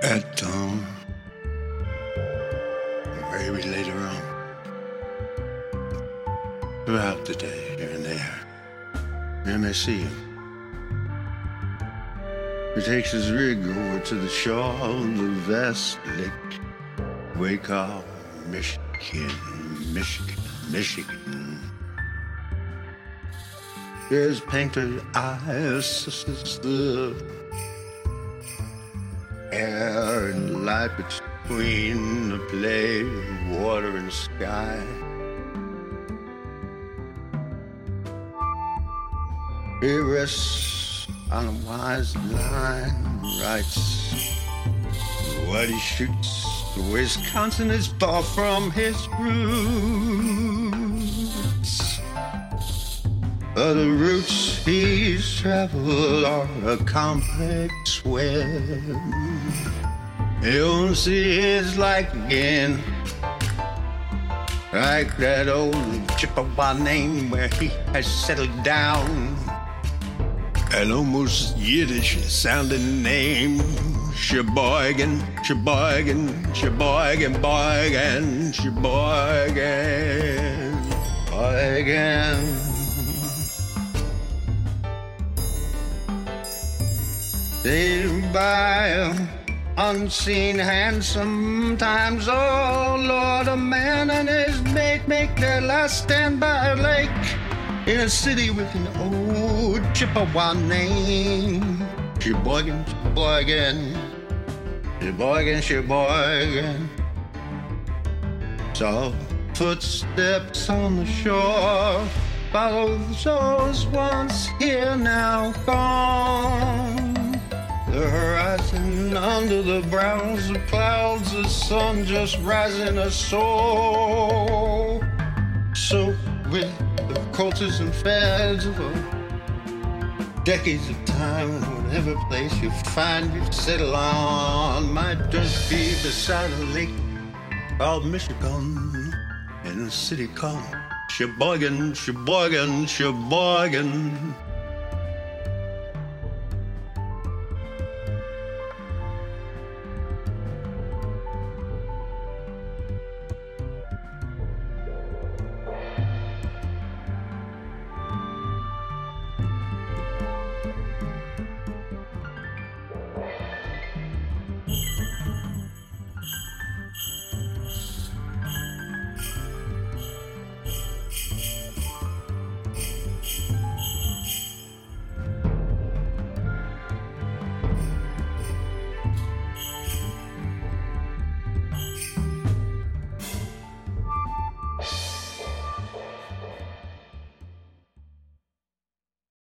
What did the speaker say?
At dawn, maybe later on, throughout the day, here and there, you may see him. He takes his rig over to the shore of the vast lake, Waco, Michigan, Michigan, Michigan. His painted eyes, air and light between the play of water and sky. He rests on a wise line, writes what he shoots. The Wisconsin is far from his roots. The routes he's traveled are a complex web. You'll see his like again. Like that old Chippewa name where he has settled down. An almost Yiddish sounding name. Sheboygan, Sheboygan, Sheboygan, Boygan, Sheboygan, Boygan. Saved by unseen hand sometimes. Oh Lord, a man and his mate make their last stand by a lake in a city with an old Chippewa name. Sheboygan, Sheboygan, Sheboygan, Sheboygan. Saw footsteps on the shore. Follow souls once here now gone. The horizon under the browns of clouds, the sun just rising a soul. So with the cultures and fads of decades of time, whatever place you find you settle on, might just be beside a lake called Michigan in a city called Sheboygan, Sheboygan, Sheboygan.